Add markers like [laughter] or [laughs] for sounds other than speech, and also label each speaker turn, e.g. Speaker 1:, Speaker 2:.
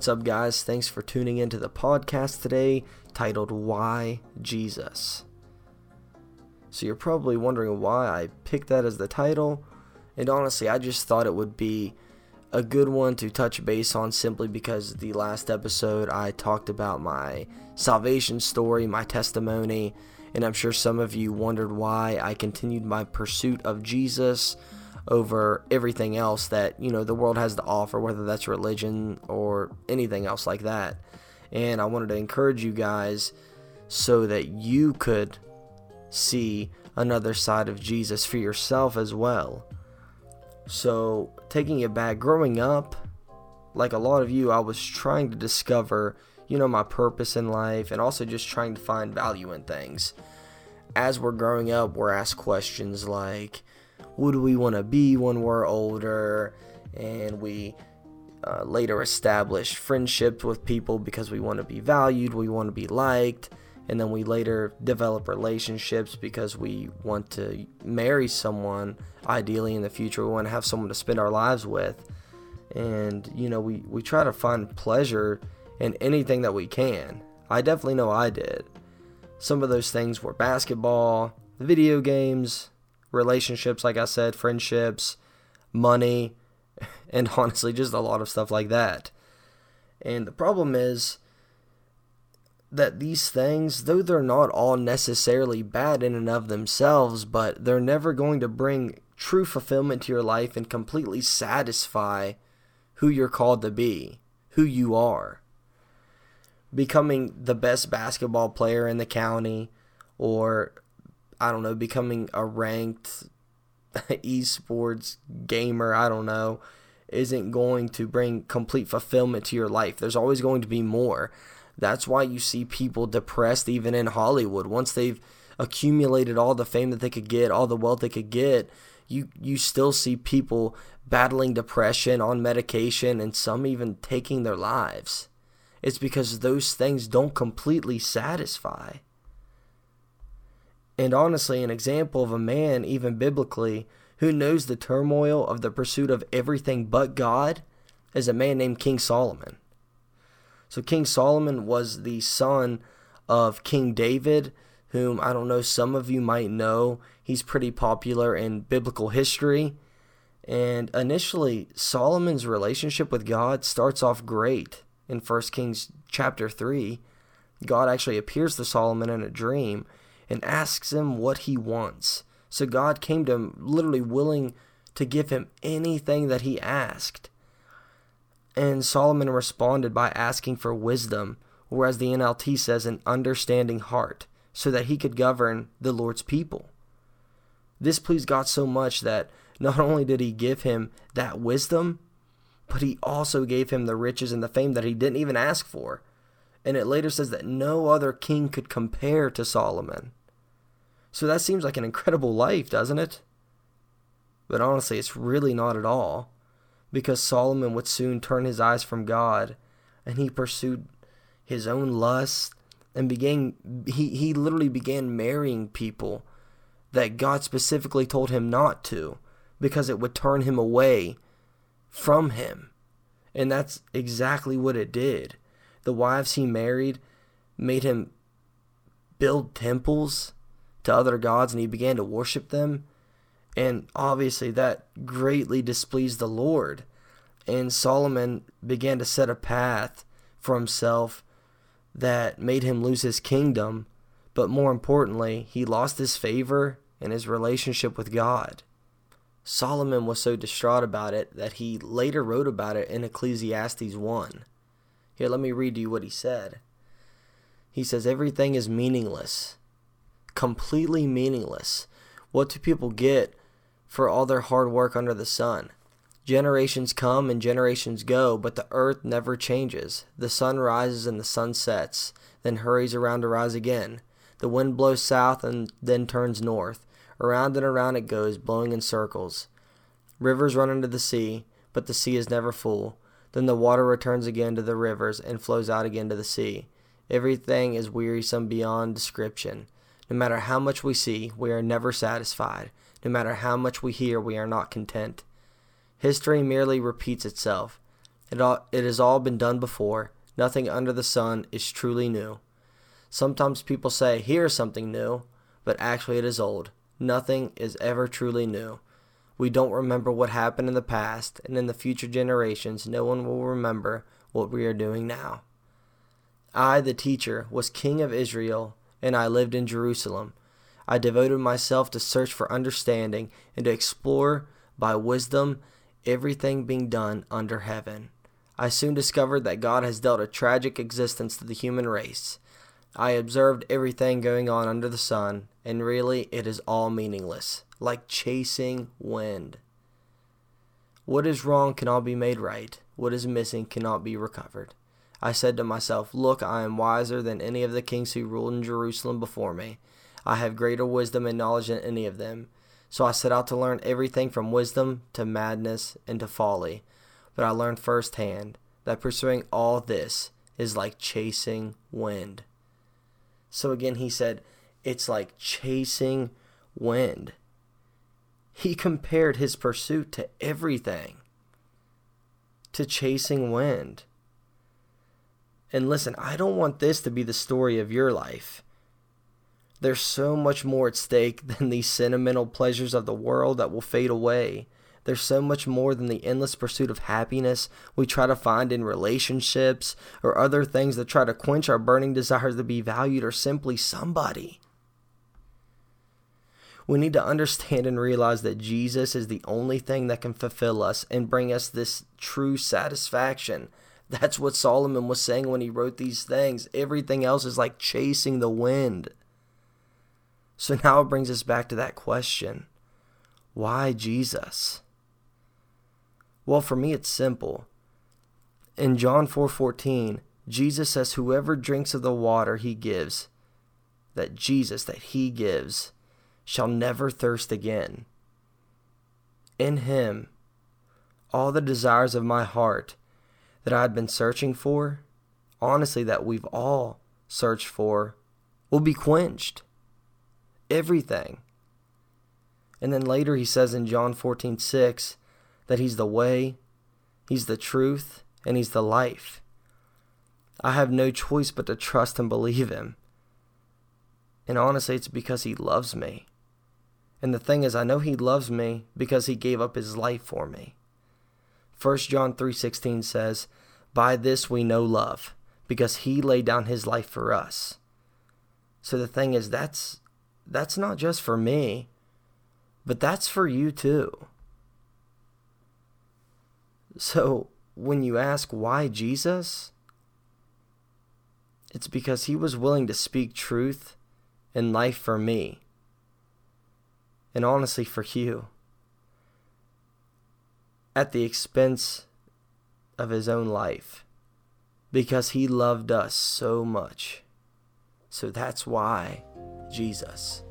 Speaker 1: What's up, guys? Thanks for tuning into the podcast today titled Why Jesus. So, you're probably wondering why I picked that as the title, and honestly, I just thought it would be a good one to touch base on simply because the last episode I talked about my salvation story, my testimony, and I'm sure some of you wondered why I continued my pursuit of Jesus over everything else that you know the world has to offer whether that's religion or anything else like that. And i wanted to encourage you guys so that you could see another side of jesus for yourself as well. So taking it back growing up like a lot of you i was trying to discover you know my purpose in life and also just trying to find value in things. As we're growing up we're asked questions like who do we want to be when we're older, and we uh, later establish friendships with people because we want to be valued, we want to be liked, and then we later develop relationships because we want to marry someone ideally in the future. We want to have someone to spend our lives with. And, you know, we, we try to find pleasure in anything that we can. I definitely know I did. Some of those things were basketball, video games, relationships, like I said, friendships, money, [laughs] and honestly, just a lot of stuff like that. And the problem is that these things, though they're not all necessarily bad in and of themselves, but they're never going to bring true fulfillment to your life and completely satisfy who you're called to be, who you are. Becoming the best basketball player in the county, or I don't know, becoming a ranked [laughs] esports gamer, I don't know, isn't going to bring complete fulfillment to your life. There's always going to be more. That's why you see people depressed even in Hollywood. Once they've accumulated all the fame that they could get, all the wealth they could get, you you still see people battling depression on medication and some even taking their lives. It's because those things don't completely satisfy. And honestly, an example of a man, even biblically, who knows the turmoil of the pursuit of everything but God is a man named King Solomon. So, King Solomon was the son of King David, whom I don't know, some of you might know. He's pretty popular in biblical history. And initially, Solomon's relationship with God starts off great in 1 Kings chapter 3. God actually appears to Solomon in a dream and asks him what he wants. So God came to him literally willing to give him anything that he asked. And Solomon responded by asking for wisdom, or as the NLT says, an understanding heart, so that he could govern the Lord's people. This pleased God so much that not [laughs] only did he give him that wisdom, but he also gave him the riches and the fame that he didn't even ask for. And it later says that no other king could compare to Solomon. So that seems like an incredible life, doesn't it? But honestly, it's really not at all, because Solomon would soon turn his eyes from God, and he pursued his own lust and began he, he literally began marrying people that God specifically told him not to because it would turn him away from him. And that's exactly what it did. The wives he married made him build temples to other gods and he began to worship them. And obviously, that greatly displeased the Lord. And Solomon began to set a path for himself that made him lose his kingdom. But more importantly, he lost his favor and his relationship with God. Solomon was so distraught about it that he later wrote about it in Ecclesiastes 1. Here, let me read you what he said. He says, Everything is meaningless completely meaningless. What do people get for all their hard work under the sun? Generations come and generations go, but the earth never changes. The sun rises and the sun sets, then hurries around to rise again. The wind blows south and then turns north. Around and around it goes, blowing in circles. Rivers run into the sea, but the sea is never full. Then the water returns again to the rivers and flows out again to the sea. Everything is wearisome beyond description. No matter how much we see, we are never satisfied. No matter how much we hear, we are not content. History merely repeats itself. It, all, it has all been done before. Nothing under the sun is truly new. Sometimes people say, here's something new, but actually it is old. Nothing is ever truly new. We don't remember what happened in the past, and in the future generations, no one will remember what we are doing now. I, the teacher, was king of Israel, and I lived in Jerusalem. I devoted myself to search for understanding and to explore by wisdom everything being done under heaven. I soon discovered that God has dealt a tragic existence to the human race. I observed everything going on under the sun, and really it is all meaningless, like chasing wind. What is wrong cannot be made right, what is missing cannot be recovered. I said to myself, Look, I am wiser than any of the kings who ruled in Jerusalem before me. I have greater wisdom and knowledge than any of them. So I set out to learn everything from wisdom to madness and to folly. But I learned firsthand that pursuing all this is like chasing wind. So again, he said, it's like chasing wind. He compared his pursuit to everything, to chasing wind. And listen, I don't want this to be the story of your life. There's so much more at stake than these sentimental pleasures of the world that will fade away. There's so much more than the endless pursuit of happiness we try to find in relationships or other things that try to quench our burning desires to be valued or simply somebody. We need to understand and realize that Jesus is the only thing that can fulfill us and bring us this true satisfaction. That's what Solomon was saying when he wrote these things. Everything else is like chasing the wind. So now it brings us back to that question why Jesus? Well, for me, it's simple. In John 4:14, Jesus says, "Whoever drinks of the water he gives, that Jesus that he gives, shall never thirst again. In him, all the desires of my heart that I had been searching for, honestly, that we've all searched for, will be quenched everything. And then later he says in John 14 6 that he's the way, he's the truth, and he's the life. I have no choice but to trust and believe him. And honestly, it's because he loves me. And the thing is, I know he loves me because he gave up his life for me. 1 John 3:16 says, "By this we know love, because he laid down his life for us." So the thing is, that's that's not just for me, but that's for you too. So when you ask why Jesus, it's because he was willing to speak truth and life for me, and honestly for you, at the expense of his own life, because he loved us so much. So that's why Jesus.